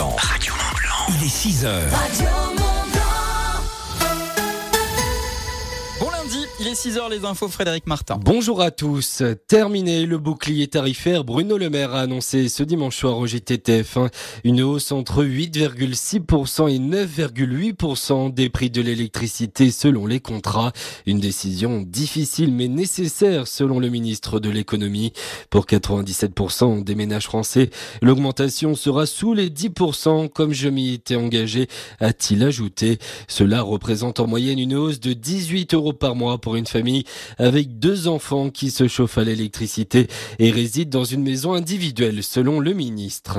Blanc. Radio Mont Blanc. Il est 6 heures. Est 6h les infos Frédéric Martin. Bonjour à tous. Terminé le bouclier tarifaire, Bruno Le Maire a annoncé ce dimanche soir au GTTF une hausse entre 8,6% et 9,8% des prix de l'électricité selon les contrats. Une décision difficile mais nécessaire selon le ministre de l'économie. Pour 97% des ménages français, l'augmentation sera sous les 10% comme je m'y étais engagé, a-t-il ajouté. Cela représente en moyenne une hausse de 18 euros par mois pour une famille avec deux enfants qui se chauffent à l'électricité et résident dans une maison individuelle selon le ministre.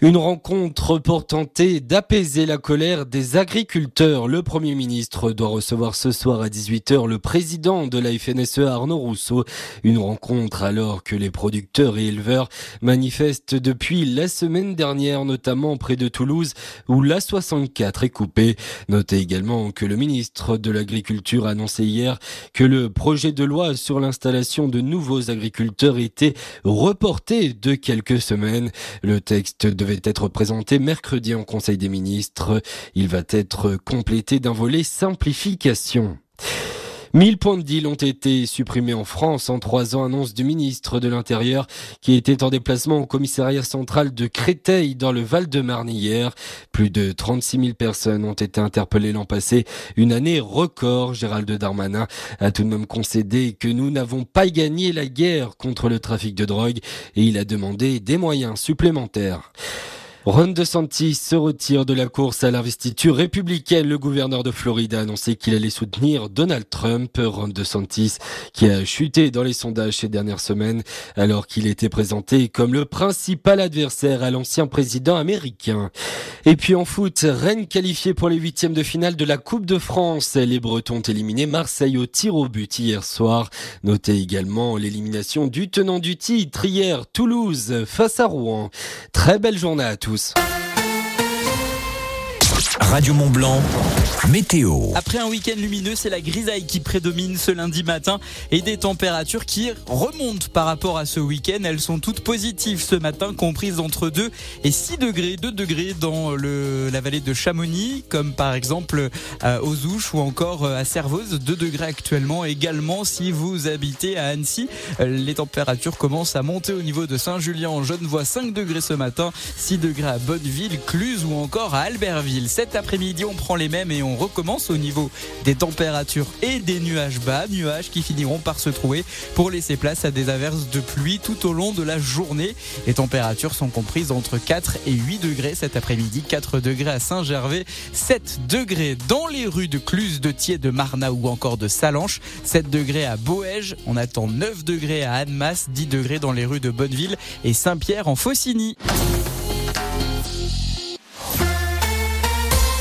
Une rencontre pour tenter d'apaiser la colère des agriculteurs. Le Premier ministre doit recevoir ce soir à 18h le président de la FNSE Arnaud Rousseau. Une rencontre alors que les producteurs et éleveurs manifestent depuis la semaine dernière, notamment près de Toulouse où la 64 est coupée. Notez également que le ministre de l'Agriculture a annoncé hier que le projet de loi sur l'installation de nouveaux agriculteurs était reporté de quelques semaines. Le texte de devait être présenté mercredi en Conseil des ministres. Il va être complété d'un volet simplification. 1000 points de deal ont été supprimés en France en trois ans, annonce du ministre de l'Intérieur qui était en déplacement au commissariat central de Créteil dans le Val-de-Marne hier. Plus de 36 000 personnes ont été interpellées l'an passé. Une année record. Gérald Darmanin a tout de même concédé que nous n'avons pas gagné la guerre contre le trafic de drogue et il a demandé des moyens supplémentaires. Ron DeSantis se retire de la course à l'investiture républicaine. Le gouverneur de Floride a annoncé qu'il allait soutenir Donald Trump. Ron DeSantis qui a chuté dans les sondages ces dernières semaines alors qu'il était présenté comme le principal adversaire à l'ancien président américain. Et puis en foot, Rennes qualifié pour les huitièmes de finale de la Coupe de France. Les Bretons ont éliminé Marseille au tir au but hier soir. Notez également l'élimination du tenant du titre hier, Toulouse face à Rouen. Très belle journée à tous tous. Radio Mont Blanc, météo. Après un week-end lumineux, c'est la grisaille qui prédomine ce lundi matin et des températures qui remontent par rapport à ce week-end. Elles sont toutes positives ce matin, comprises entre 2 et 6 degrés. 2 degrés dans la vallée de Chamonix, comme par exemple euh, aux Ouches ou encore euh, à Servoz. 2 degrés actuellement également si vous habitez à Annecy. Euh, les températures commencent à monter au niveau de Saint-Julien en Genevois. 5 degrés ce matin, 6 degrés à Bonneville, Cluse ou encore à Albertville. Après-midi, on prend les mêmes et on recommence au niveau des températures et des nuages bas, nuages qui finiront par se trouver pour laisser place à des averses de pluie tout au long de la journée. Les températures sont comprises entre 4 et 8 degrés cet après-midi, 4 degrés à Saint-Gervais, 7 degrés dans les rues de Cluse, de Thiers, de Marna ou encore de Salanches, 7 degrés à Boège, on attend 9 degrés à Annemasse, 10 degrés dans les rues de Bonneville et Saint-Pierre en Faucigny.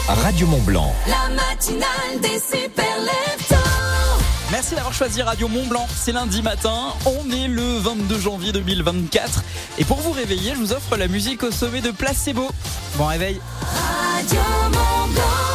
Radio Mont Blanc. La matinale des super Merci d'avoir choisi Radio Mont Blanc. C'est lundi matin. On est le 22 janvier 2024. Et pour vous réveiller, je vous offre la musique au sommet de Placebo. Bon réveil. Radio Mont Blanc.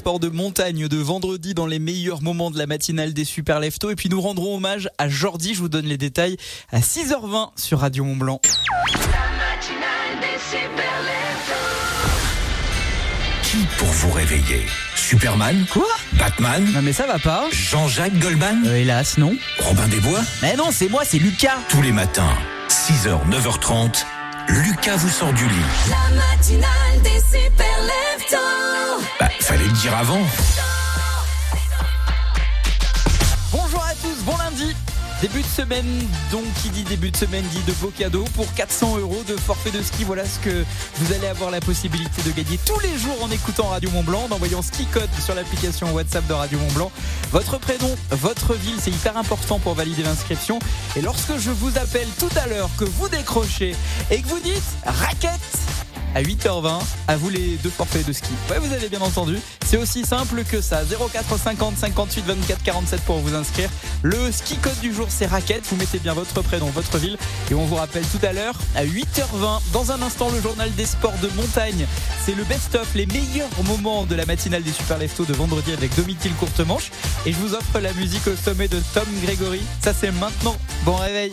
Sports de montagne de vendredi dans les meilleurs moments de la matinale des Super Leftos. Et puis nous rendrons hommage à Jordi. Je vous donne les détails à 6h20 sur Radio Mont Blanc. Qui pour vous réveiller? Superman? Quoi? Batman? Non mais ça va pas. Jean-Jacques Goldman? Euh, hélas, non. Robin des Bois Mais non, c'est moi, c'est Lucas. Tous les matins, 6h, 9h30, Lucas vous sort du lit. La matinale des super leftos. Bah, fallait le dire avant. Bonjour à tous, bon lundi. Début de semaine, donc qui dit début de semaine dit de beaux cadeaux pour 400 euros de forfait de ski. Voilà ce que vous allez avoir la possibilité de gagner tous les jours en écoutant Radio Mont Blanc, en envoyant ski code sur l'application WhatsApp de Radio Mont Blanc. Votre prénom, votre ville, c'est hyper important pour valider l'inscription. Et lorsque je vous appelle tout à l'heure, que vous décrochez et que vous dites raquette à 8h20, à vous les deux forfaits de ski. Ouais, vous avez bien entendu. C'est aussi simple que ça. 04 50 58 24 47 pour vous inscrire. Le ski code du jour, c'est raquette. Vous mettez bien votre prénom, votre ville. Et on vous rappelle tout à l'heure, à 8h20, dans un instant, le journal des sports de montagne. C'est le best-of, les meilleurs moments de la matinale des Super Leftos de vendredi avec Domitil Courtemanche. Et je vous offre la musique au sommet de Tom Gregory. Ça, c'est maintenant. Bon réveil.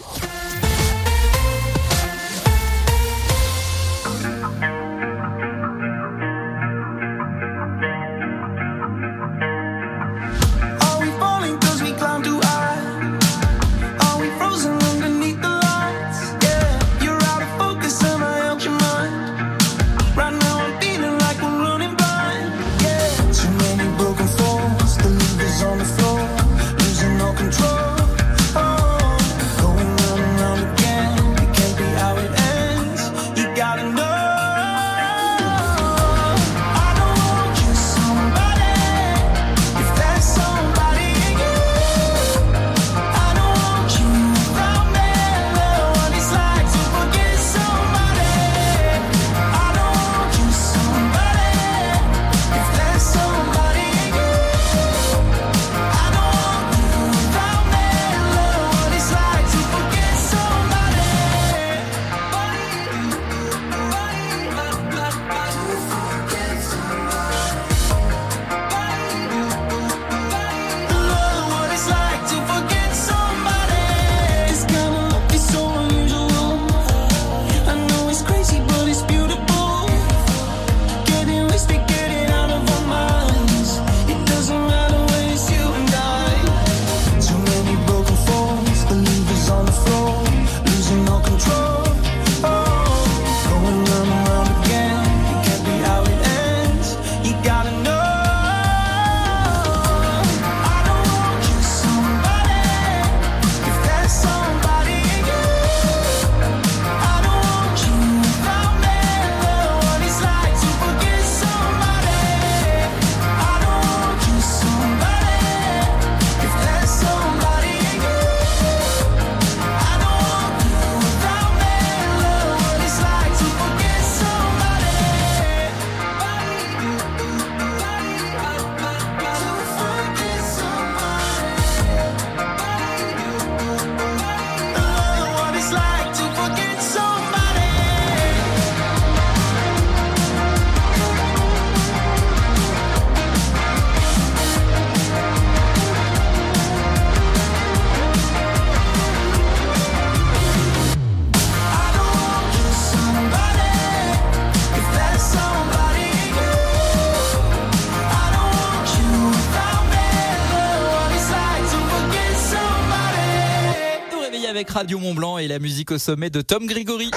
Radio Mont Blanc et la musique au sommet de Tom Gregory.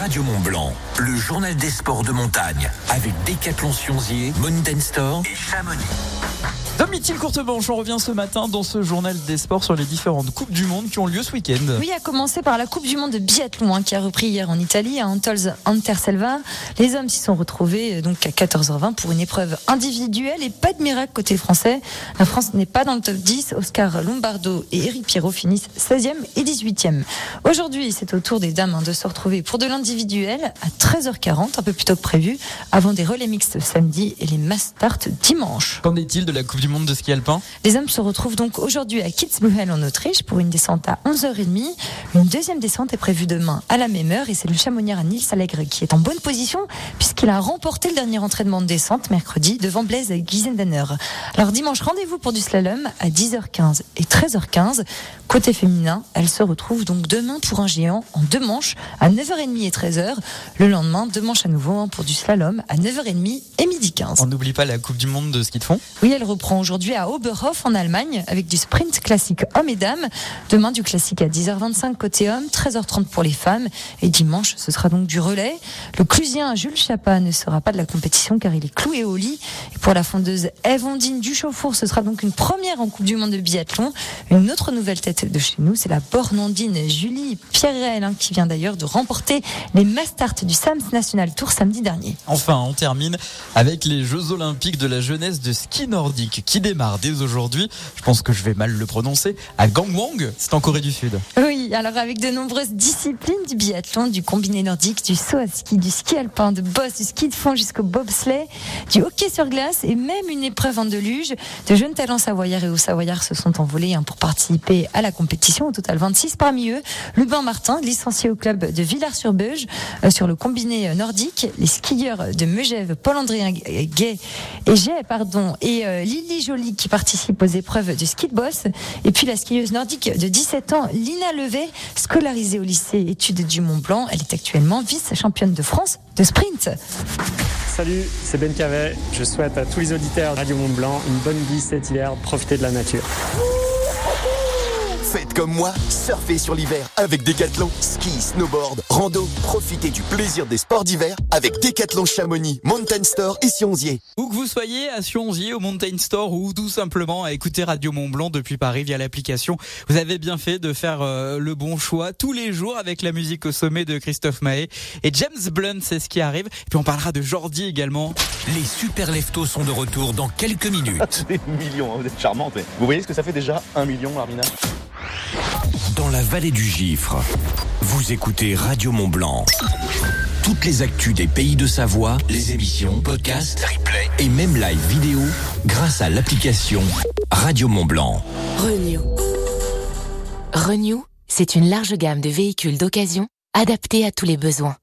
Radio Mont Blanc, le journal des sports de montagne avec Décathlon Sionzier, Mountain Store et Chamonix. Domitil Courtemanche, on revient ce matin dans ce journal des sports sur les différentes Coupes du Monde qui ont lieu ce week-end. Oui, à commencer par la Coupe du Monde de biathlon hein, qui a repris hier en Italie à Antols Anterselva. Les hommes s'y sont retrouvés euh, donc à 14h20 pour une épreuve individuelle et pas de miracle côté français. La France n'est pas dans le top 10. Oscar Lombardo et Eric Pierrot finissent 16e et 18e. Aujourd'hui, c'est au tour des dames hein, de se retrouver pour de l'individuel à 13h40, un peu plus tôt que prévu, avant des relais mixtes samedi et les mass start dimanche. Qu'en est-il de la Coupe du du Monde de ski alpin Les hommes se retrouvent donc aujourd'hui à Kitzbühel en Autriche pour une descente à 11h30. Une deuxième descente est prévue demain à la même heure et c'est le chamonnier Nils Allègre qui est en bonne position puisqu'il a remporté le dernier entraînement de descente mercredi devant Blaise Giesendanner. Alors dimanche, rendez-vous pour du slalom à 10h15 et 13h15. Côté féminin, elle se retrouve donc demain pour un géant en deux manches à 9h30 et 13h. Le lendemain, deux manches à nouveau hein, pour du slalom à 9h30 et midi 15. On n'oublie pas la Coupe du Monde de ski de fond Oui, elle reprend aujourd'hui à Oberhof en Allemagne avec du sprint classique hommes et dames. Demain, du classique à 10h25 côté hommes, 13h30 pour les femmes. Et dimanche, ce sera donc du relais. Le clusien Jules Chapa ne sera pas de la compétition car il est cloué au lit. Et pour la fondeuse Evandine Duchauffour, ce sera donc une première en Coupe du Monde de biathlon. Une autre nouvelle tête de chez nous, c'est la bornandine Julie Pierrel, hein, qui vient d'ailleurs de remporter les Mastart du Sams National Tour samedi dernier. Enfin, on termine avec les Jeux Olympiques de la jeunesse de ski nordique qui démarrent dès aujourd'hui. Je pense que je vais mal le prononcer. À Gangwon, c'est en Corée du Sud. Oui, alors avec de nombreuses disciplines du biathlon, du combiné nordique, du saut à ski, du ski alpin, de boss, du ski de fond jusqu'au bobsleigh, du hockey sur glace et même une épreuve en deluge. De jeunes talents savoyards et hauts-savoyards se sont envolés hein, pour participer à la compétition. Au total, 26 parmi eux. Lubin Martin, licencié au club de Villars-sur-Beuge, euh, sur le combiné nordique. Les skieurs de Megève, Paul-André Gay et Gay, pardon, et euh, Joly qui participe aux épreuves du ski de boss. Et puis la skieuse nordique de 17 ans, Lina Levet, scolarisée au lycée études du Mont Blanc. Elle est actuellement vice-championne de France de sprint. Salut, c'est Ben Cavet. Je souhaite à tous les auditeurs de Radio Mont Blanc une bonne vie cet hiver. Profitez de la nature. Comme moi, surfez sur l'hiver avec Decathlon. Ski, snowboard, rando. Profitez du plaisir des sports d'hiver avec Decathlon Chamonix, Mountain Store et Sionzier. Où que vous soyez, à Sionzier, au Mountain Store ou tout simplement à écouter Radio Mont Blanc depuis Paris via l'application, vous avez bien fait de faire euh, le bon choix tous les jours avec la musique au sommet de Christophe Mahé. Et James Blunt, c'est ce qui arrive. Et puis on parlera de Jordi également. Les super leftos sont de retour dans quelques minutes. Des millions, hein, vous êtes charmante. mais Vous voyez ce que ça fait déjà Un million, Armina? Dans la vallée du Gifre, vous écoutez Radio Mont Blanc. Toutes les actus des pays de Savoie, les émissions, podcasts, et même live vidéo grâce à l'application Radio Mont Blanc. Renew. Renew, c'est une large gamme de véhicules d'occasion adaptés à tous les besoins.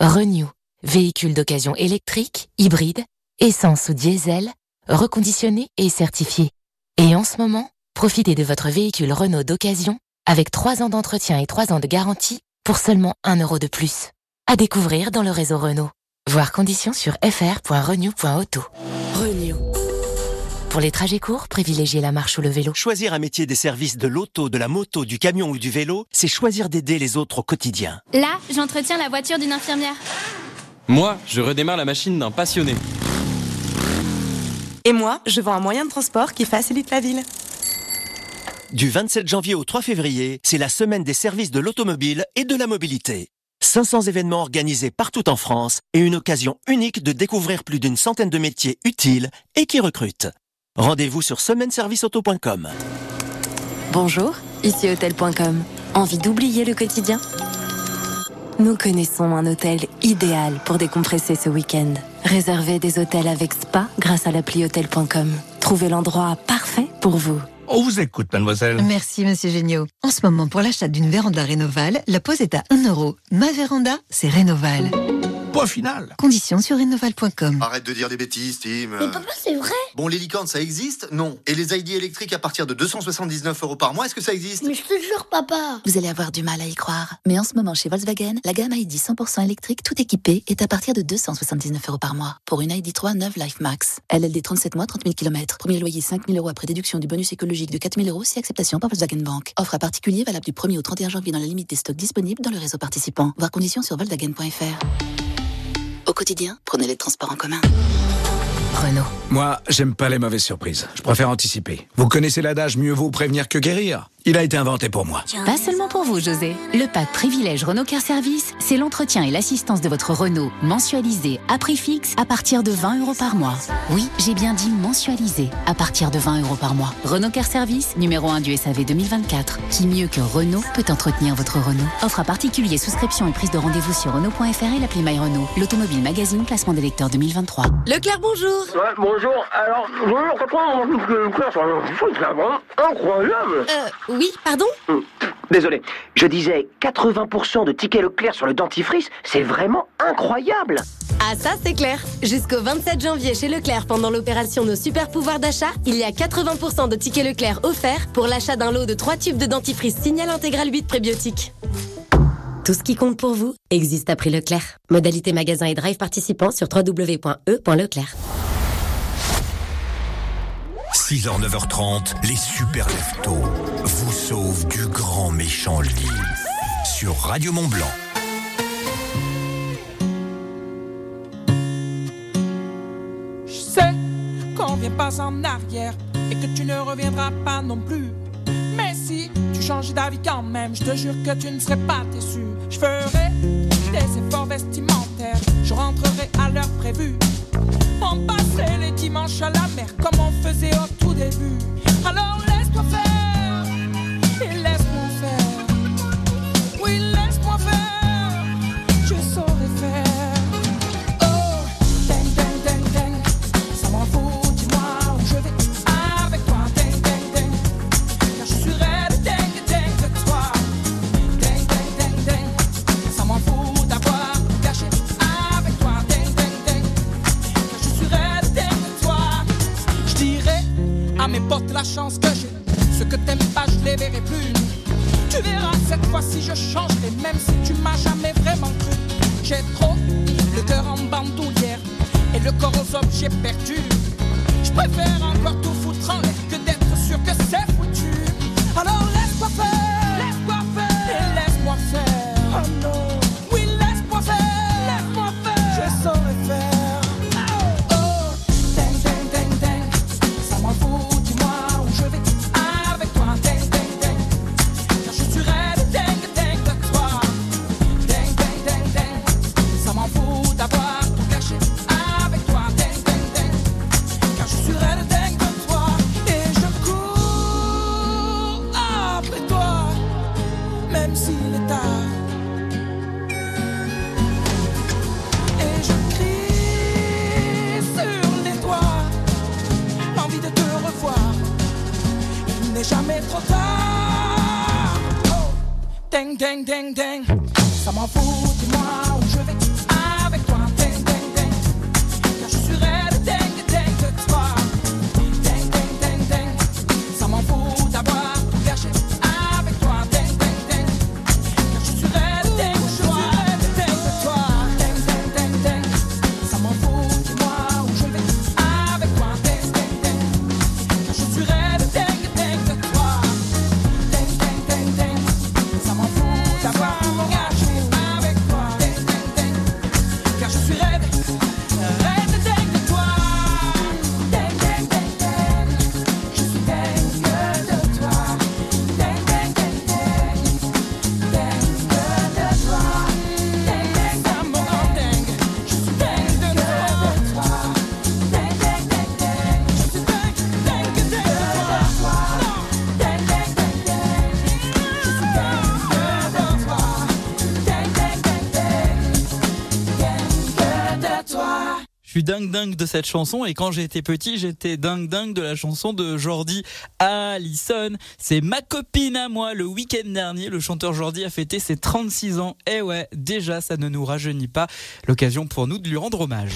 Renew, véhicules d'occasion électriques, hybrides, essence ou diesel, reconditionnés et certifiés. Et en ce moment, profitez de votre véhicule Renault d'occasion avec 3 ans d'entretien et 3 ans de garantie pour seulement 1 euro de plus. À découvrir dans le réseau Renault. Voir conditions sur fr.renew.auto. Renew. Pour les trajets courts, privilégiez la marche ou le vélo. Choisir un métier des services de l'auto, de la moto, du camion ou du vélo, c'est choisir d'aider les autres au quotidien. Là, j'entretiens la voiture d'une infirmière. Moi, je redémarre la machine d'un passionné. Et moi, je vends un moyen de transport qui facilite la ville. Du 27 janvier au 3 février, c'est la semaine des services de l'automobile et de la mobilité. 500 événements organisés partout en France et une occasion unique de découvrir plus d'une centaine de métiers utiles et qui recrutent. Rendez-vous sur semaineserviceauto.com. Bonjour, ici hôtel.com. Envie d'oublier le quotidien? Nous connaissons un hôtel idéal pour décompresser ce week-end. Réservez des hôtels avec spa grâce à l'appli hôtel.com. Trouvez l'endroit parfait pour vous. On vous écoute, mademoiselle. Merci, monsieur Géniaud. En ce moment, pour l'achat d'une véranda Rénoval, la pose est à 1 euro. Ma véranda, c'est Rénoval. Point final. Conditions sur rénoval.com. Arrête de dire des bêtises, Tim. Mais papa, c'est vrai Bon, les licornes, ça existe? Non. Et les ID électriques à partir de 279 euros par mois, est-ce que ça existe? Mais je te jure, papa Vous allez avoir du mal à y croire. Mais en ce moment, chez Volkswagen, la gamme ID 100% électrique, tout équipée, est à partir de 279 euros par mois. Pour une ID3 neuve Life Max. LLD 37 mois, 30 000 km. Premier loyer 5 000 euros après déduction du bonus écologique de 4 000 euros si acceptation par Volkswagen Bank. Offre à particulier valable du 1er au 31 janvier dans la limite des stocks disponibles dans le réseau participant. Voir conditions sur Volkswagen.fr. Au quotidien, prenez les transports en commun. Renault. Moi, j'aime pas les mauvaises surprises. Je préfère anticiper. Vous connaissez l'adage mieux vaut prévenir que guérir Il a été inventé pour moi. Pas seulement pour vous, José. Le pack privilège Renault Car Service, c'est l'entretien et l'assistance de votre Renault mensualisé à prix fixe à partir de 20 euros par mois. Oui, j'ai bien dit mensualisé à partir de 20 euros par mois. Renault Car Service, numéro 1 du SAV 2024. Qui mieux que Renault peut entretenir votre Renault? Offre à particulier, souscription et prise de rendez-vous sur Renault.fr et l'appli My Renault. L'automobile magazine, classement des lecteurs 2023. Leclerc, bonjour Ouais, bonjour. Alors, bonjour, on incroyable. Euh, oui, pardon Désolé, je disais 80% de tickets Leclerc sur le dentifrice, c'est vraiment incroyable. Ah ça c'est clair Jusqu'au 27 janvier chez Leclerc pendant l'opération Nos super pouvoirs d'achat, il y a 80% de tickets Leclerc offerts pour l'achat d'un lot de 3 tubes de dentifrice Signal Intégral 8 prébiotiques. Tout ce qui compte pour vous existe à prix Leclerc. Modalité magasin et drive participant sur www.e.leclerc. 6h, 9h30, les super leftos vous sauvent du grand méchant lit sur Radio Mont Blanc. Je sais qu'on vient pas en arrière et que tu ne reviendras pas non plus. Mais si tu changes d'avis quand même, je te jure que tu ne serais pas déçu. Je ferai des efforts vestimentaires, je rentrerai à l'heure prévue. On passerait les dimanches à la mer comme on faisait au tout début. Alors laisse-toi faire et laisse-moi dang dang. Dingue dingue de cette chanson et quand j'étais petit, j'étais dingue dingue de la chanson de Jordi Allison. C'est ma copine à moi. Le week-end dernier, le chanteur Jordi a fêté ses 36 ans. Et ouais, déjà, ça ne nous rajeunit pas. L'occasion pour nous de lui rendre hommage.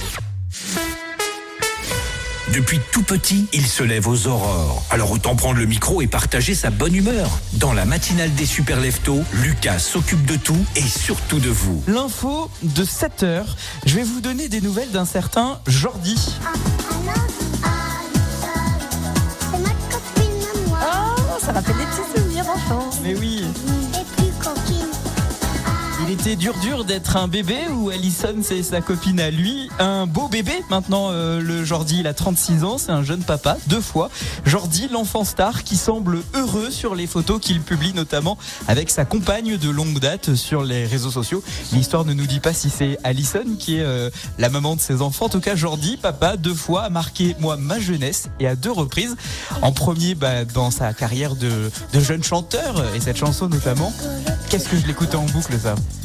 Depuis tout petit, il se lève aux aurores. Alors autant prendre le micro et partager sa bonne humeur. Dans la matinale des super leftos, Lucas s'occupe de tout et surtout de vous. L'info de 7 heures. Je vais vous donner des nouvelles d'un certain Jordi. Oh, ça rappelle des petits souvenirs d'enfance. Mais oui. Été dur dur d'être un bébé ou Allison c'est sa copine à lui Un beau bébé maintenant euh, le Jordi il a 36 ans, c'est un jeune papa, deux fois. Jordi l'enfant star qui semble heureux sur les photos qu'il publie notamment avec sa compagne de longue date sur les réseaux sociaux. L'histoire ne nous dit pas si c'est Allison qui est euh, la maman de ses enfants. En tout cas Jordi, papa, deux fois a marqué moi ma jeunesse et à deux reprises. En premier bah, dans sa carrière de, de jeune chanteur et cette chanson notamment. Qu'est-ce que je l'écoutais en boucle ça Ça?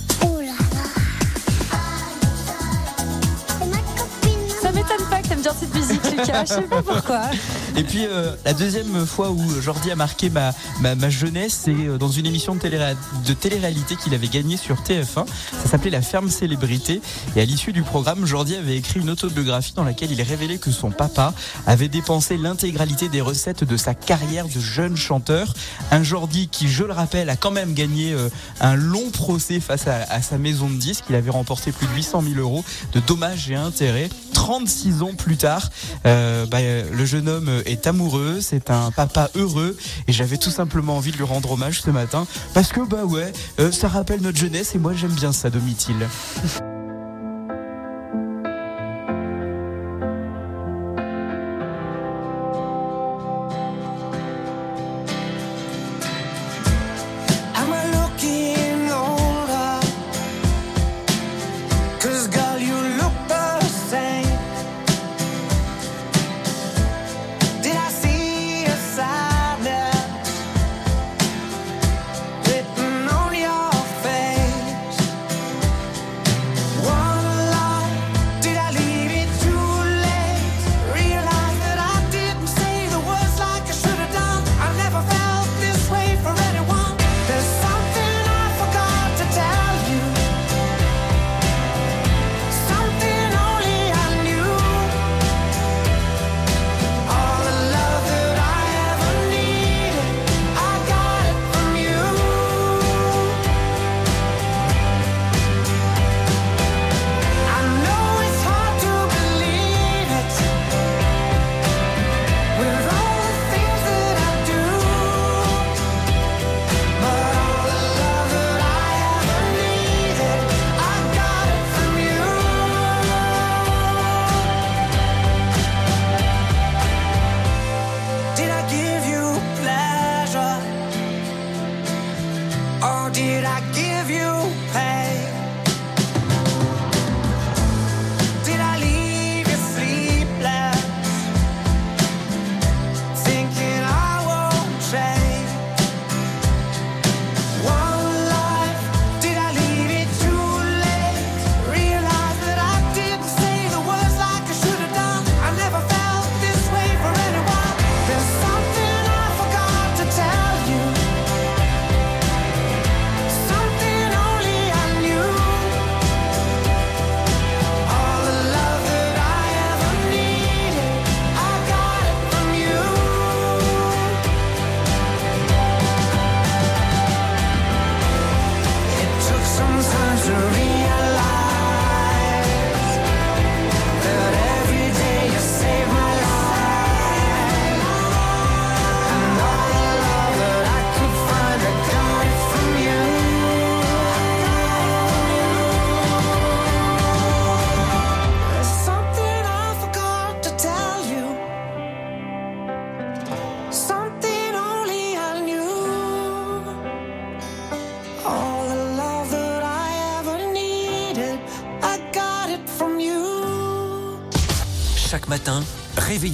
Lucas. Je sais pas pourquoi. Et puis euh, la deuxième fois où Jordi a marqué ma, ma, jeunesse, c'est euh, dans une émission de, télé de télé-réalité qu'il avait gagnée sur TF1. Ça s'appelait La Ferme Célébrité. Et à l'issue du programme, Jordi avait écrit une autobiographie dans laquelle il révélait que son papa avait dépensé l'intégralité des recettes de sa carrière de jeune chanteur. Un Jordi qui, je le rappelle, a quand même gagné euh, un long procès face à, sa maison de disques. Il avait remporté plus de 800 000 euros de dommages et intérêts. 36 ans plus tard, bah, le jeune homme est amoureux, c'est un papa heureux et j'avais tout simplement envie de lui rendre hommage ce matin parce que bah ouais, euh, ça rappelle notre jeunesse et moi j'aime bien ça, Domitil.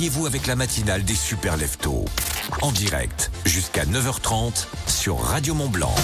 Réveillez-vous avec la matinale des super leftos. En direct, jusqu'à 9h30 sur Radio Mont Blanc.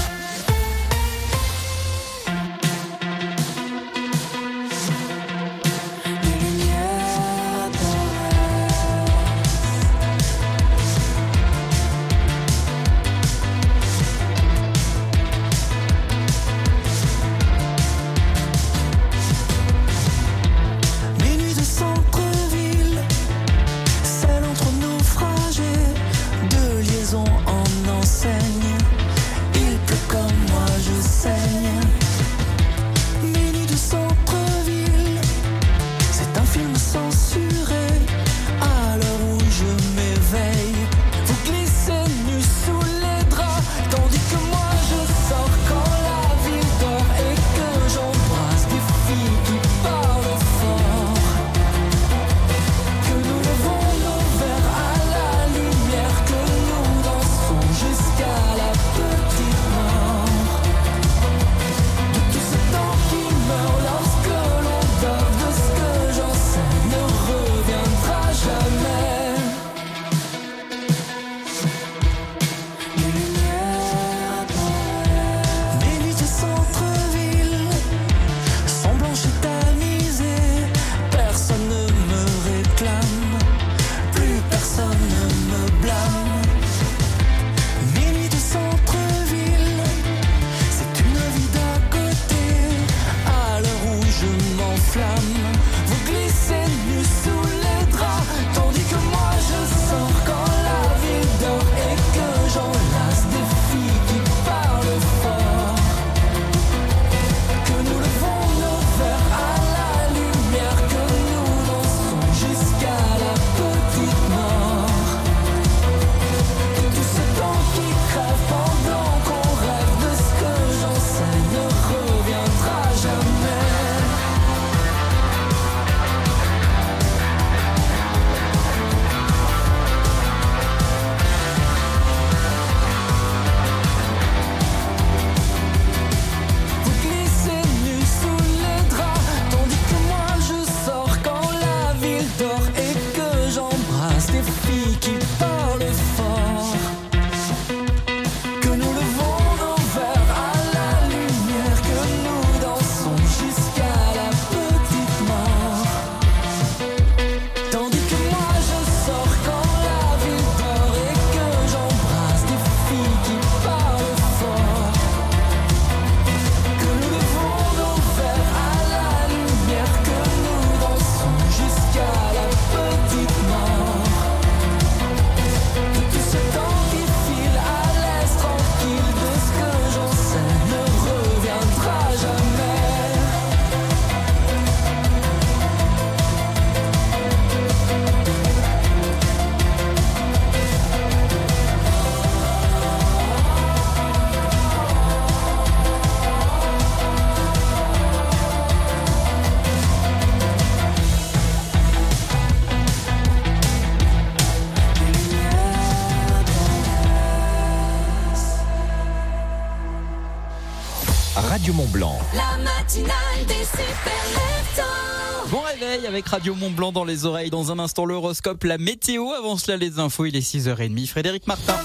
Radio Mont Blanc dans les oreilles. Dans un instant, l'horoscope, la météo. Avant cela, les infos. Il est 6h30. Frédéric Martin.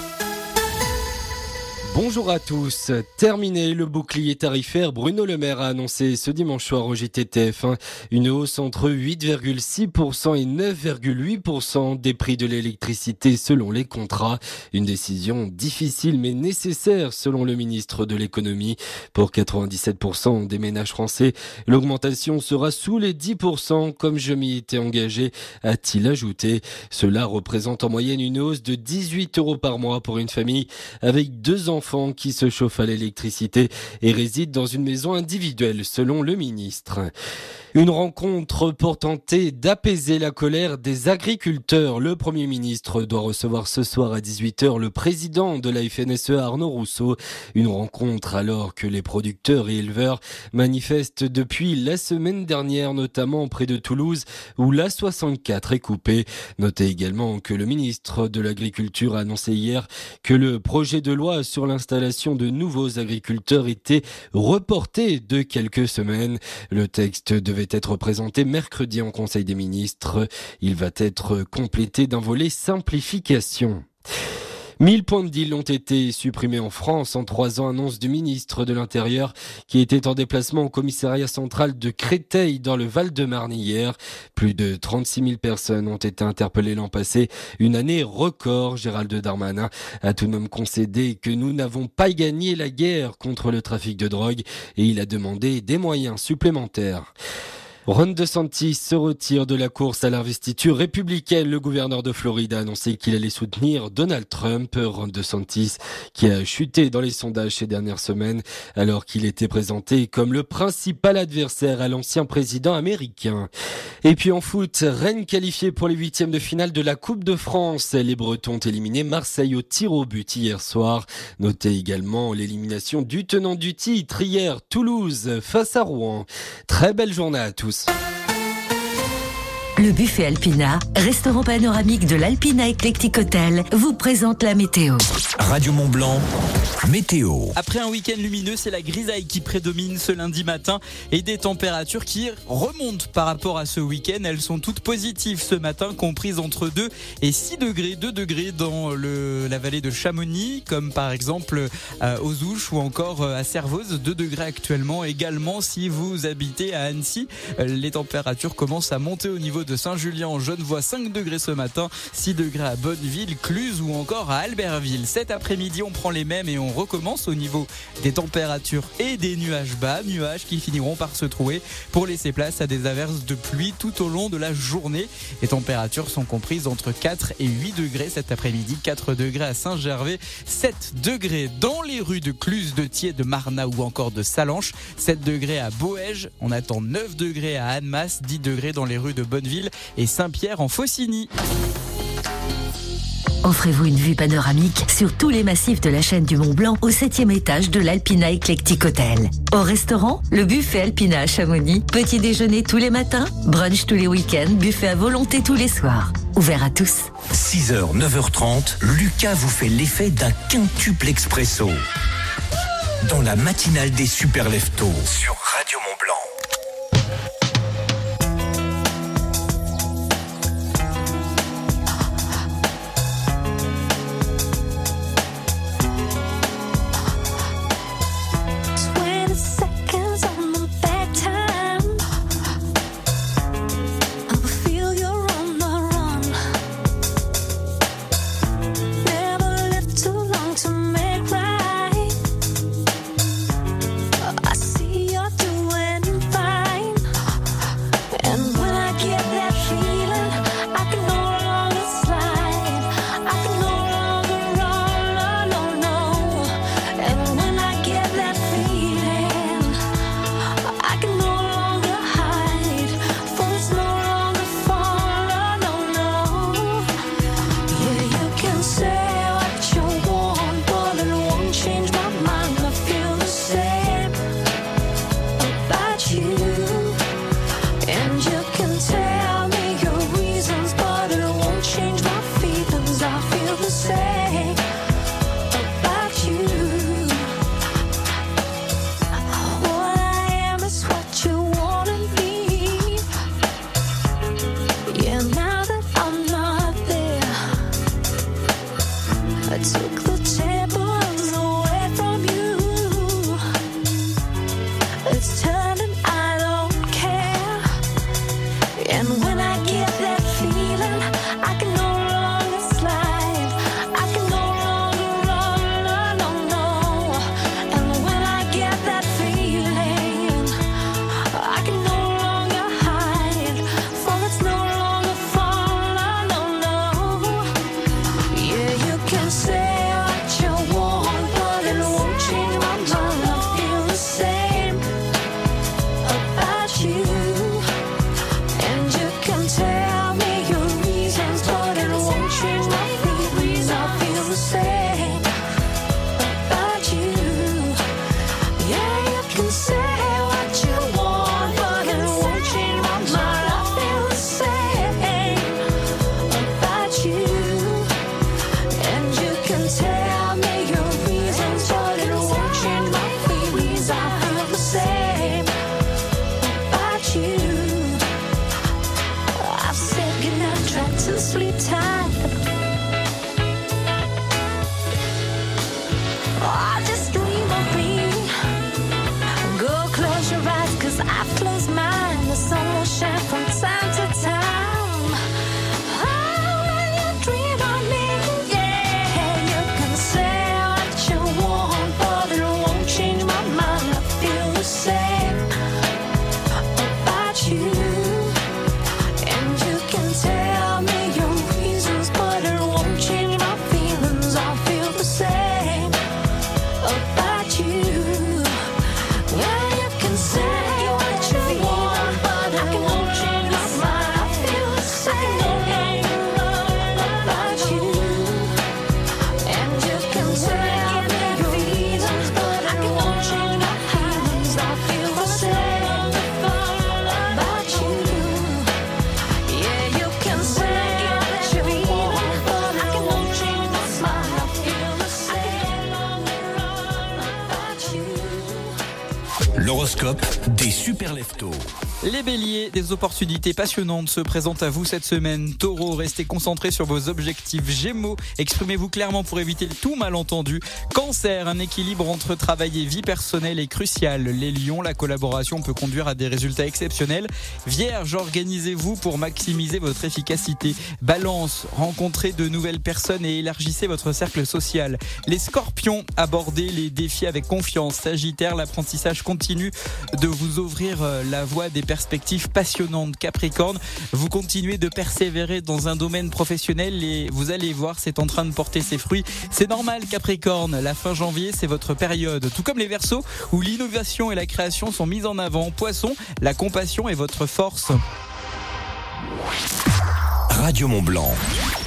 Bonjour à tous. Terminé le bouclier tarifaire, Bruno Le Maire a annoncé ce dimanche soir au JTTF1 une hausse entre 8,6% et 9,8% des prix de l'électricité selon les contrats. Une décision difficile mais nécessaire selon le ministre de l'économie. Pour 97% des ménages français, l'augmentation sera sous les 10% comme je m'y étais engagé, a-t-il ajouté. Cela représente en moyenne une hausse de 18 euros par mois pour une famille avec deux enfants qui se chauffent à l'électricité et résident dans une maison individuelle, selon le ministre. Une rencontre pour tenter d'apaiser la colère des agriculteurs. Le Premier ministre doit recevoir ce soir à 18h le président de la FNSE Arnaud Rousseau. Une rencontre alors que les producteurs et éleveurs manifestent depuis la semaine dernière, notamment près de Toulouse où la 64 est coupée. Notez également que le ministre de l'Agriculture a annoncé hier que le projet de loi sur l'installation de nouveaux agriculteurs était reporté de quelques semaines. Le texte devait être présenté mercredi en Conseil des ministres. Il va être complété d'un volet simplification. 1000 points de deal ont été supprimés en France en trois ans, annonce du ministre de l'Intérieur qui était en déplacement au commissariat central de Créteil dans le Val-de-Marne hier. Plus de 36 000 personnes ont été interpellées l'an passé. Une année record. Gérald Darmanin a tout de même concédé que nous n'avons pas gagné la guerre contre le trafic de drogue et il a demandé des moyens supplémentaires. Ron DeSantis se retire de la course à l'investiture républicaine. Le gouverneur de Floride a annoncé qu'il allait soutenir Donald Trump. Ron DeSantis qui a chuté dans les sondages ces dernières semaines alors qu'il était présenté comme le principal adversaire à l'ancien président américain. Et puis en foot, Rennes qualifiée pour les huitièmes de finale de la Coupe de France. Les Bretons ont éliminé Marseille au tir au but hier soir. Notez également l'élimination du tenant du titre hier, Toulouse face à Rouen. Très belle journée à tous. news. Le buffet Alpina, restaurant panoramique de l'Alpina Eclectic Hotel, vous présente la météo. Radio Mont Blanc, météo. Après un week-end lumineux, c'est la grisaille qui prédomine ce lundi matin et des températures qui remontent par rapport à ce week-end. Elles sont toutes positives ce matin, comprises entre 2 et 6 degrés. 2 degrés dans le, la vallée de Chamonix, comme par exemple euh, aux Ouches ou encore euh, à Servoz. 2 degrés actuellement. Également, si vous habitez à Annecy, euh, les températures commencent à monter au niveau de Saint-Julien en Genevois 5 degrés ce matin, 6 degrés à Bonneville, Cluse ou encore à Albertville. Cet après-midi, on prend les mêmes et on recommence au niveau des températures et des nuages bas, nuages qui finiront par se trouver pour laisser place à des averses de pluie tout au long de la journée. Les températures sont comprises entre 4 et 8 degrés cet après-midi, 4 degrés à Saint-Gervais, 7 degrés dans les rues de Cluse, de Thiers, de Marna ou encore de Salanches, 7 degrés à Boège, on attend 9 degrés à Annemasse, 10 degrés dans les rues de Bonneville et Saint-Pierre en Faucigny. Offrez-vous une vue panoramique sur tous les massifs de la chaîne du Mont Blanc au septième étage de l'Alpina Eclectic Hotel. Au restaurant, le buffet Alpina à Chamonix. Petit déjeuner tous les matins, brunch tous les week-ends, buffet à volonté tous les soirs. Ouvert à tous. 6h, 9h30, Lucas vous fait l'effet d'un quintuple expresso. Dans la matinale des super leftos sur Radio Mont Blanc. Des super leftos. Les béliers, des opportunités passionnantes se présentent à vous cette semaine. Taureau, restez concentrés sur vos objectifs. Gémeaux, exprimez-vous clairement pour éviter tout malentendu. Cancer, un équilibre entre travail et vie personnelle est crucial. Les lions, la collaboration peut conduire à des résultats exceptionnels. Vierge, organisez-vous pour maximiser votre efficacité. Balance, rencontrez de nouvelles personnes et élargissez votre cercle social. Les scorpions, abordez les défis avec confiance. Sagittaire, l'apprentissage continue de vous ouvrir euh, la voie des perspectives passionnantes. Capricorne, vous continuez de persévérer dans un domaine professionnel et vous allez voir, c'est en train de porter ses fruits. C'est normal, Capricorne. La fin janvier, c'est votre période. Tout comme les Verseaux, où l'innovation et la création sont mises en avant. Poisson, la compassion est votre force. Radio Mont Blanc.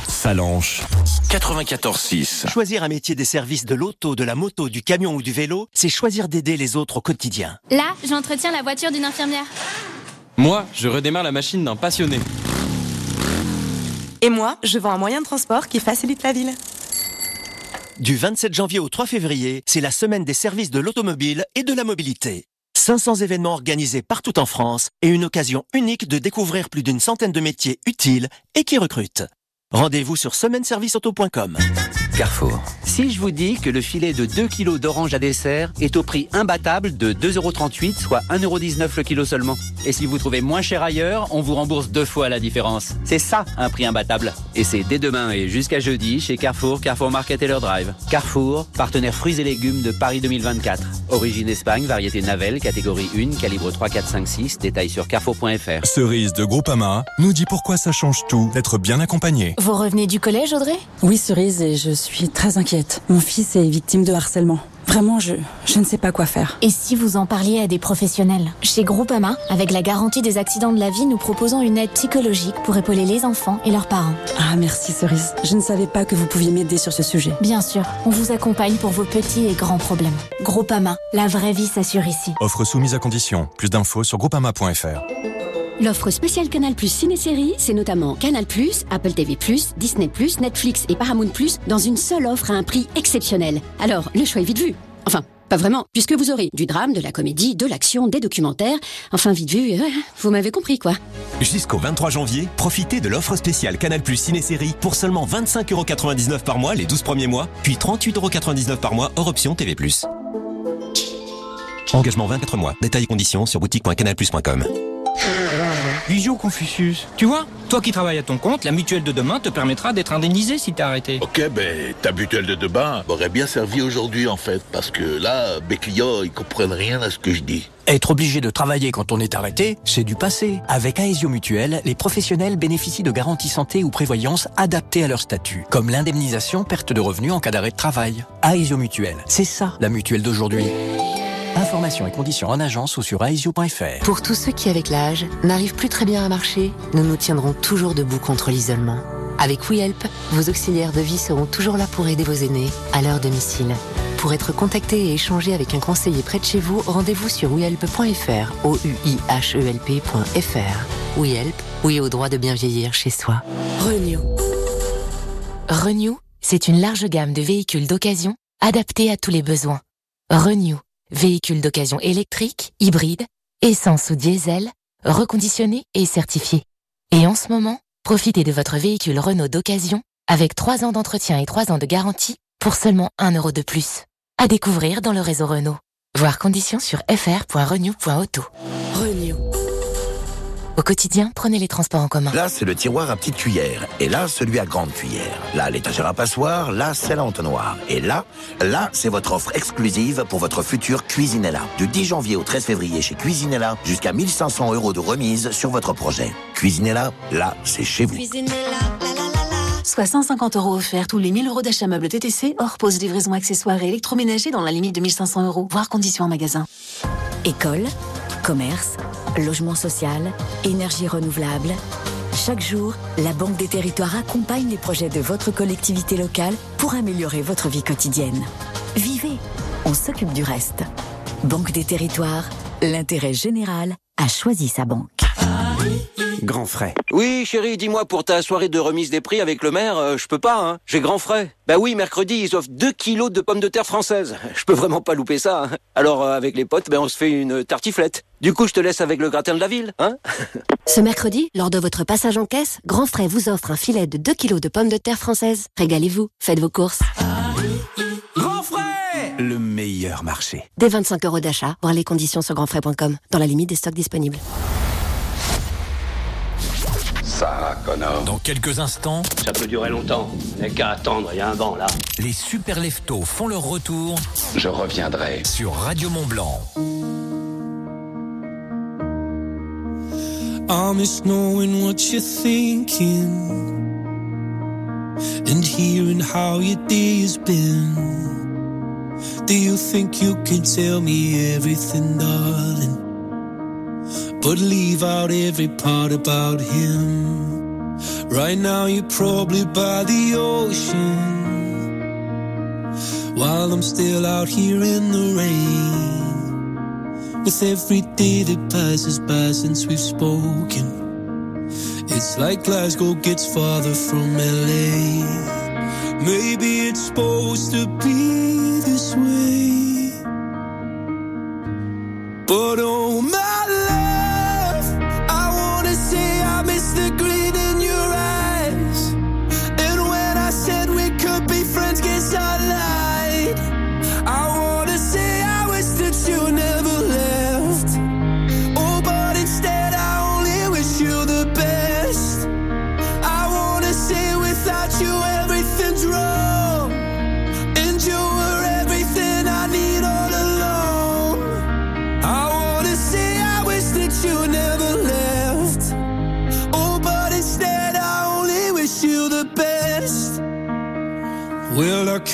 Salanche 94.6. Choisir un métier des services de l'auto, de la moto, du camion ou du vélo, c'est choisir d'aider les autres au quotidien. Là, j'entretiens la voiture d'une infirmière. Moi, je redémarre la machine d'un passionné. Et moi, je vends un moyen de transport qui facilite la ville. Du 27 janvier au 3 février, c'est la semaine des services de l'automobile et de la mobilité. 500 événements organisés partout en France et une occasion unique de découvrir plus d'une centaine de métiers utiles et qui recrutent. Rendez-vous sur semaineserviceauto.com. Carrefour. Si je vous dis que le filet de 2 kg d'orange à dessert est au prix imbattable de 2,38€, soit 1,19€ le kilo seulement. Et si vous trouvez moins cher ailleurs, on vous rembourse deux fois la différence. C'est ça, un prix imbattable. Et c'est dès demain et jusqu'à jeudi chez Carrefour, Carrefour Market et leur drive. Carrefour, partenaire fruits et légumes de Paris 2024. Origine Espagne, variété Navel, catégorie 1, calibre 3, 4, 5, 6. Détails sur carrefour.fr. Cerise de Groupama nous dit pourquoi ça change tout d'être bien accompagné. Vous revenez du collège, Audrey? Oui, Cerise, et je suis très inquiète. Mon fils est victime de harcèlement. Vraiment, je, je ne sais pas quoi faire. Et si vous en parliez à des professionnels? Chez Groupama, avec la garantie des accidents de la vie, nous proposons une aide psychologique pour épauler les enfants et leurs parents. Ah, merci Cerise. Je ne savais pas que vous pouviez m'aider sur ce sujet. Bien sûr, on vous accompagne pour vos petits et grands problèmes. Groupama, la vraie vie s'assure ici. Offre soumise à condition. Plus d'infos sur groupama.fr. L'offre spéciale Canal Plus Ciné-Série, c'est notamment Canal Plus, Apple TV Disney Netflix et Paramount Plus dans une seule offre à un prix exceptionnel. Alors, le choix est vite vu. Enfin, pas vraiment, puisque vous aurez du drame, de la comédie, de l'action, des documentaires. Enfin, vite vu, euh, vous m'avez compris quoi. Jusqu'au 23 janvier, profitez de l'offre spéciale Canal Plus Ciné-Série pour seulement 25,99€ par mois les 12 premiers mois, puis 38,99€ par mois hors option TV+. Engagement 24 mois. Détails et conditions sur boutique.canalplus.com. Visio Confucius. Tu vois, toi qui travailles à ton compte, la mutuelle de demain te permettra d'être indemnisé si t'es arrêté. Ok, ben, ta mutuelle de demain m'aurait bien servi aujourd'hui, en fait, parce que là, mes clients, ils comprennent rien à ce que je dis. Être obligé de travailler quand on est arrêté, c'est du passé. Avec Aesio Mutuel, les professionnels bénéficient de garanties santé ou prévoyance adaptées à leur statut, comme l'indemnisation perte de revenus en cas d'arrêt de travail. Aesio Mutuel, c'est ça la mutuelle d'aujourd'hui. Informations et conditions en agence ou sur aesio.fr. Pour tous ceux qui, avec l'âge, n'arrivent plus très bien à marcher, nous nous tiendrons toujours debout contre l'isolement. Avec WeHelp, vos auxiliaires de vie seront toujours là pour aider vos aînés à leur domicile. Pour être contacté et échanger avec un conseiller près de chez vous, rendez-vous sur wehelp.fr, o u i h e l p.fr. WeHelp, oui au droit de bien vieillir chez soi. Renew. Renew, c'est une large gamme de véhicules d'occasion adaptés à tous les besoins. Renew, véhicules d'occasion électriques, hybrides, essence ou diesel, reconditionnés et certifiés. Et en ce moment, Profitez de votre véhicule Renault d'occasion avec 3 ans d'entretien et 3 ans de garantie pour seulement 1 euro de plus. À découvrir dans le réseau Renault. Voir conditions sur fr.renew.auto. Renew. Au quotidien, prenez les transports en commun. Là, c'est le tiroir à petite cuillère. Et là, celui à grande cuillère. Là, l'étagère à passoire. Là, celle à entonnoir. Et là, là, c'est votre offre exclusive pour votre futur Cuisinella. Du 10 janvier au 13 février chez Cuisinella, jusqu'à 1500 euros de remise sur votre projet. Cuisinella, là, c'est chez vous. Soit 150 euros offerts tous les 1000 euros d'achat meubles TTC, hors pause livraison accessoires et électroménager dans la limite de 1500 euros, voire conditions en magasin. École, commerce, logement social, énergie renouvelable. Chaque jour, la Banque des Territoires accompagne les projets de votre collectivité locale pour améliorer votre vie quotidienne. Vivez, on s'occupe du reste. Banque des Territoires, l'intérêt général a choisi sa banque. Grand frais. Oui, chérie, dis-moi, pour ta soirée de remise des prix avec le maire, euh, je peux pas, hein. J'ai grand frais. Bah oui, mercredi, ils offrent 2 kilos de pommes de terre françaises. Je peux vraiment pas louper ça. hein. Alors, euh, avec les potes, ben, on se fait une tartiflette. Du coup, je te laisse avec le gratin de la ville, hein Ce mercredi, lors de votre passage en caisse, Grand Frais vous offre un filet de 2 kilos de pommes de terre françaises. Régalez-vous, faites vos courses. Grand frais Le meilleur marché. Dès 25 euros d'achat, voir les conditions sur grandfrais.com, dans la limite des stocks disponibles. Connor. Dans quelques instants, Ça peut durer longtemps. N'est qu'à attendre, il y a un vent là. les super leftos font leur retour. Je reviendrai. Sur Radio Mont Blanc. I miss knowing what you're thinking and hearing how your day has been. Do you think you can tell me everything, darling? But leave out every part about him. Right now, you're probably by the ocean while I'm still out here in the rain. With every day that passes by since we've spoken, it's like Glasgow gets farther from LA. Maybe it's supposed to be this way. But oh my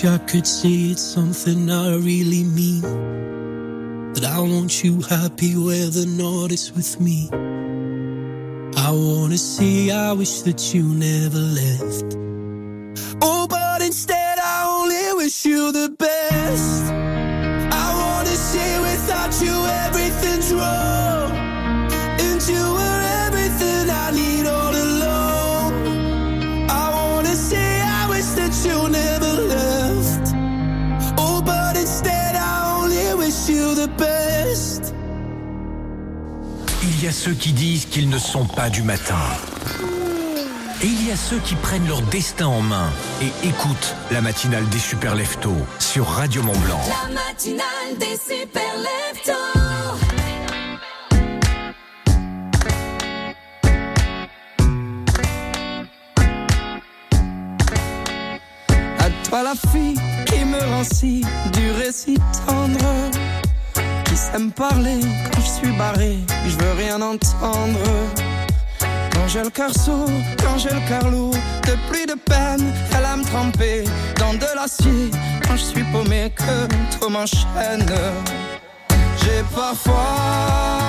Wish I could say it's something I really mean. That I want you happy whether or not it's with me. I wanna say I wish that you never left. Oh, but instead I only wish you the best. I wanna say without you everything's still the best. Il y a ceux qui disent qu'ils ne sont pas du matin. Et il y a ceux qui prennent leur destin en main et écoutent la matinale des super leftos sur Radio Mont Blanc. La matinale des super leftos. À toi la fille qui me rend si du récit tendre Qui sait parler quand je suis barré je veux rien entendre. Quand j'ai le cœur sourd, quand j'ai le cœur lourd De pluie de peine, elle a me tremper Dans de l'acier, quand je suis paumé Que tout m'enchaîne. J'ai parfois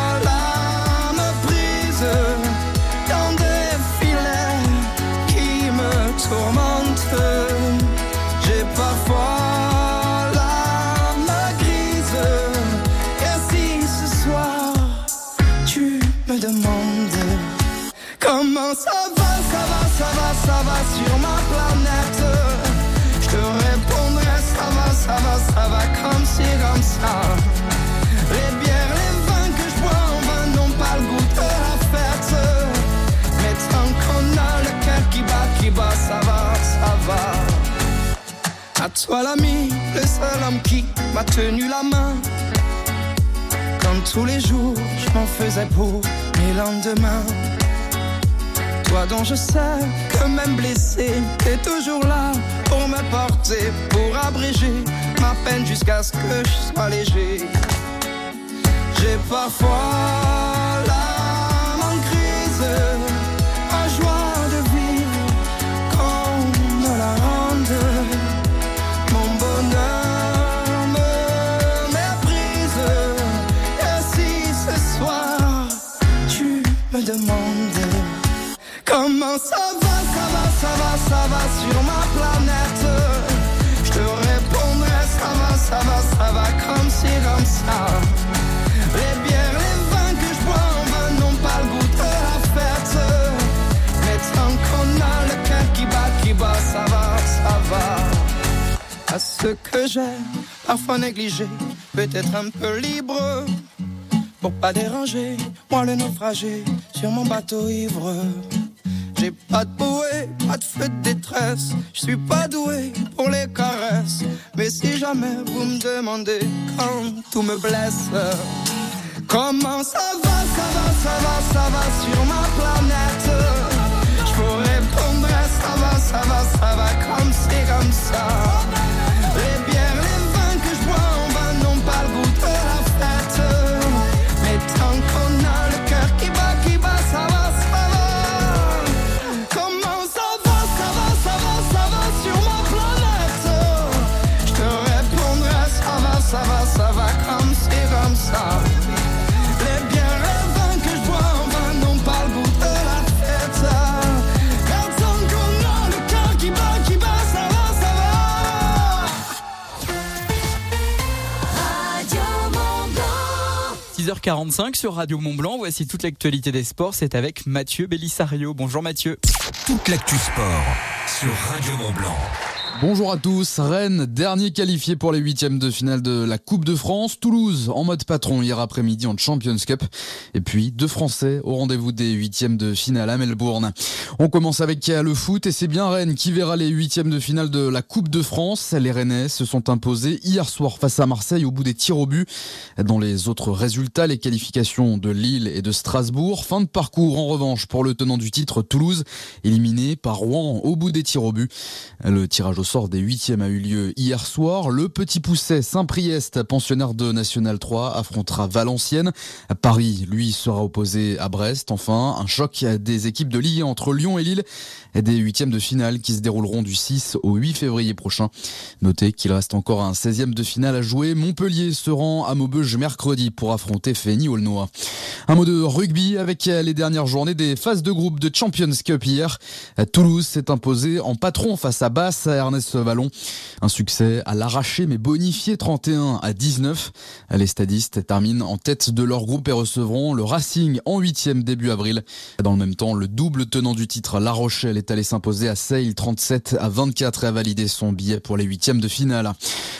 à toi l'ami, le seul homme qui m'a tenu la main. Comme tous les jours, je m'en faisais pour mes lendemains. Toi dont je sais que même blessé, t'es toujours là pour me porter, pour abréger ma peine jusqu'à ce que je sois léger. J'ai parfois l'âme en crise, parfois négligé, peut-être un peu libre, pour pas déranger, moi le naufragé sur mon bateau ivre. J'ai pas de bouée, pas de feu de détresse, je suis pas doué pour les caresses, mais si jamais vous me demandez quand tout me blesse, comment ça va, ça va, ça va, ça va sur ma planète, je vous répondrai ça va, ça va, ça va comme c'est comme ça. 45 sur Radio Mont-Blanc. Voici toute l'actualité des sports. C'est avec Mathieu Bellissario. Bonjour Mathieu. Toute l'actu sport sur Radio Mont-Blanc. Bonjour à tous. Rennes, dernier qualifié pour les huitièmes de finale de la Coupe de France. Toulouse, en mode patron hier après-midi en Champions Cup. Et puis, deux Français au rendez-vous des huitièmes de finale à Melbourne. On commence avec le foot et c'est bien Rennes qui verra les huitièmes de finale de la Coupe de France. Les Rennais se sont imposés hier soir face à Marseille au bout des tirs au but. Dans les autres résultats, les qualifications de Lille et de Strasbourg. Fin de parcours en revanche pour le tenant du titre Toulouse, éliminé par Rouen au bout des tirs au but. Le tirage au sort des huitièmes a eu lieu hier soir. Le petit pousset Saint-Priest, pensionnaire de National 3, affrontera Valenciennes. Paris, lui, sera opposé à Brest. Enfin, un choc des équipes de Ligue 1 entre Lyon et Lille des huitièmes de finale qui se dérouleront du 6 au 8 février prochain. Notez qu'il reste encore un 16e de finale à jouer. Montpellier se rend à Maubeuge mercredi pour affronter Fény Aulnois. Un mot de rugby avec les dernières journées des phases de groupe de Champions Cup hier. Toulouse s'est imposé en patron face à Basse. Ernest l'AS Vallon. Un succès à l'arraché mais bonifié 31 à 19. Les stadistes terminent en tête de leur groupe et recevront le Racing en huitième début avril. Dans le même temps, le double tenant du titre La Rochelle est allé s'imposer à Sale 37 à 24 et a validé son billet pour les huitièmes de finale.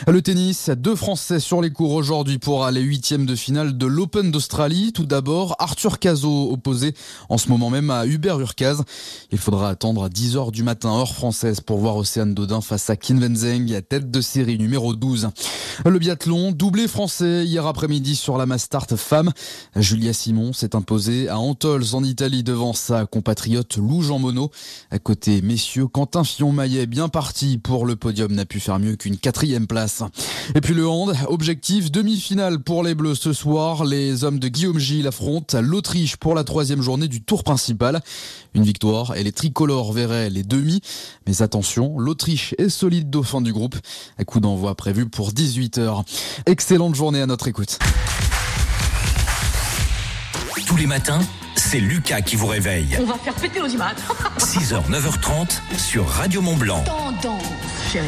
Le tennis, deux Français sur les cours aujourd'hui pour les huitièmes de finale de l'Open d'Australie. Tout d'abord, Arthur Cazot opposé en ce moment même à Hubert Urcaz. Il faudra attendre à 10h du matin heure française pour voir Océane Dodin face à Kim Wenzeng, tête de série numéro 12. Le biathlon, doublé français hier après-midi sur la Mastart femme. Julia Simon s'est imposée à Antols en Italie devant sa compatriote Lou Jean Monod. À côté messieurs, Quentin Fillon-Maillet bien parti pour le podium n'a pu faire mieux qu'une quatrième place. Et puis le hand, objectif demi-finale pour les Bleus ce soir. Les hommes de Guillaume Gilles affrontent l'Autriche pour la troisième journée du tour principal. Une victoire et les tricolores verraient les demi. Mais attention, l'Autriche est solide dauphin du groupe. Un coup d'envoi prévu pour 18h. Excellente journée à notre écoute. Tous les matins, c'est Lucas qui vous réveille. On va faire péter l'audimat. 6h, 9h30 sur Radio Mont Blanc. Tendance, chérie.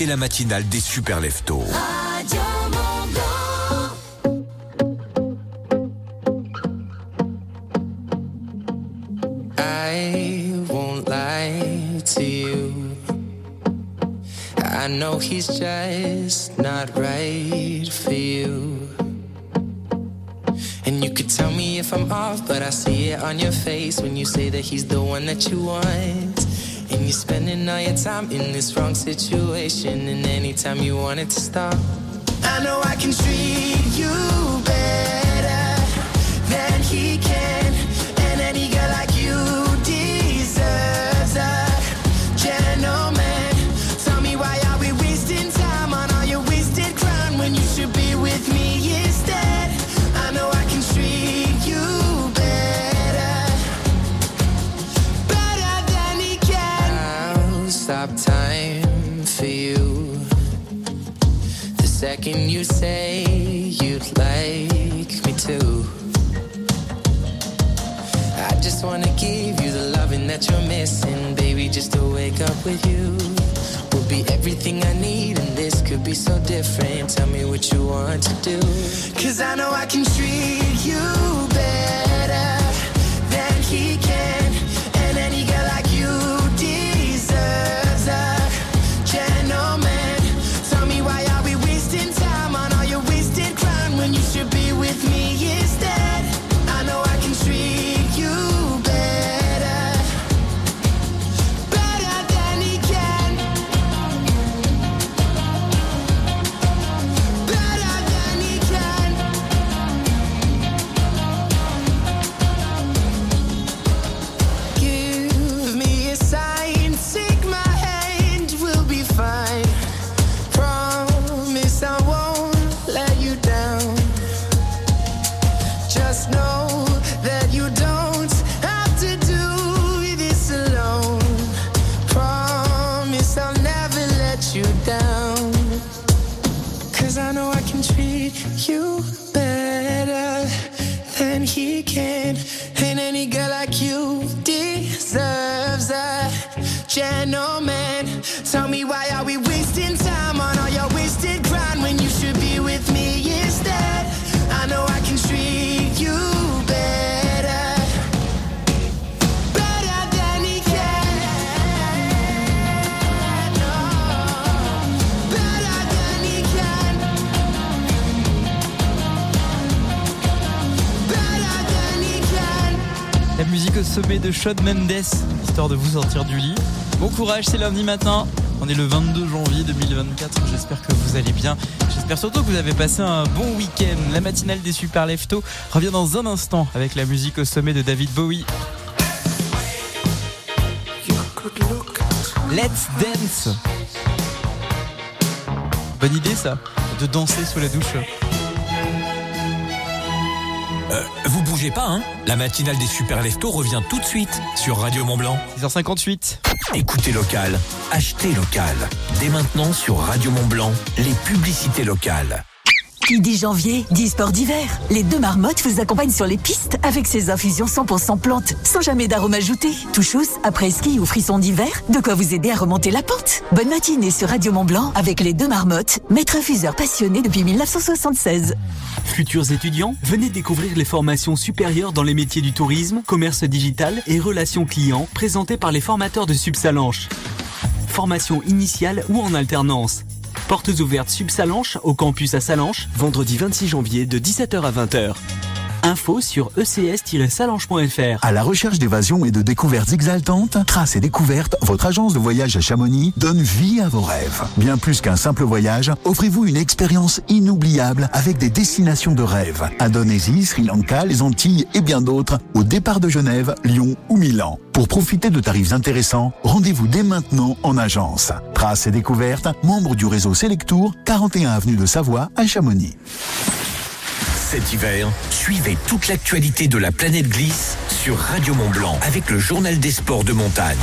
Écoutez la matinale des super leftos. I won't lie to you. I know he's just not right for you. And you could tell me if I'm off, but I see it on your face when you say that he's the one that you want. And you're spending all your time in this wrong situation, and anytime you want it to stop. I know I can treat you different. Tell me what you want to do. Cause I know I can treat you better than he can. Sommet de Shawn Mendes, histoire de vous sortir du lit. Bon courage, c'est lundi matin. On est le 22 janvier 2024. J'espère que vous allez bien. J'espère surtout que vous avez passé un bon week-end. La matinale des Super Lefto revient dans un instant avec la musique au sommet de David Bowie. Let's dance. Bonne idée ça, de danser sous la douche. Euh, vous bougez pas, hein La matinale des super leftos revient tout de suite sur Radio Mont Blanc. 6h58. Écoutez local, achetez local. Dès maintenant sur Radio Mont Blanc, les publicités locales. Qui dit janvier, dit sport d'hiver. Les deux marmottes vous accompagnent sur les pistes avec ces infusions 100% plantes, sans jamais d'arôme ajouté. Touchous, après ski ou frisson d'hiver, de quoi vous aider à remonter la pente. Bonne matinée sur Radio Mont Blanc avec les deux marmottes, maître infuseur passionné depuis 1976. Futurs étudiants, venez découvrir les formations supérieures dans les métiers du tourisme, commerce digital et relations clients présentées par les formateurs de Subsalanche. Formation initiale ou en alternance. Portes ouvertes Subsalanche au campus à Salanche, vendredi 26 janvier de 17h à 20h. Info sur E ecs-salanche.fr. À la recherche d'évasion et de découvertes exaltantes, Trace et Découvertes, votre agence de voyage à Chamonix, donne vie à vos rêves. Bien plus qu'un simple voyage, offrez-vous une expérience inoubliable avec des destinations de rêve. Indonésie, Sri Lanka, les Antilles et bien d'autres, au départ de Genève, Lyon ou Milan. Pour profiter de tarifs intéressants, rendez-vous dès maintenant en agence. Trace et Découvertes, membre du réseau Selectour, 41 avenue de Savoie à Chamonix. Cet hiver, suivez toute l'actualité de la planète glisse sur Radio Mont Blanc avec le journal des sports de montagne.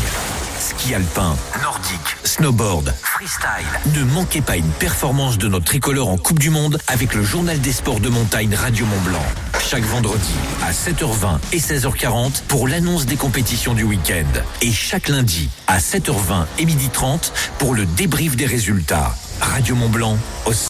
Ski alpin, nordique, snowboard, freestyle. Ne manquez pas une performance de notre tricolore en Coupe du Monde avec le journal des sports de montagne Radio Mont Blanc. chaque vendredi à 7h20 et 16h40 pour l'annonce des compétitions du week-end. Et chaque lundi à 7h20 et 12h30 pour le débrief des résultats. Radio Mont Blanc, au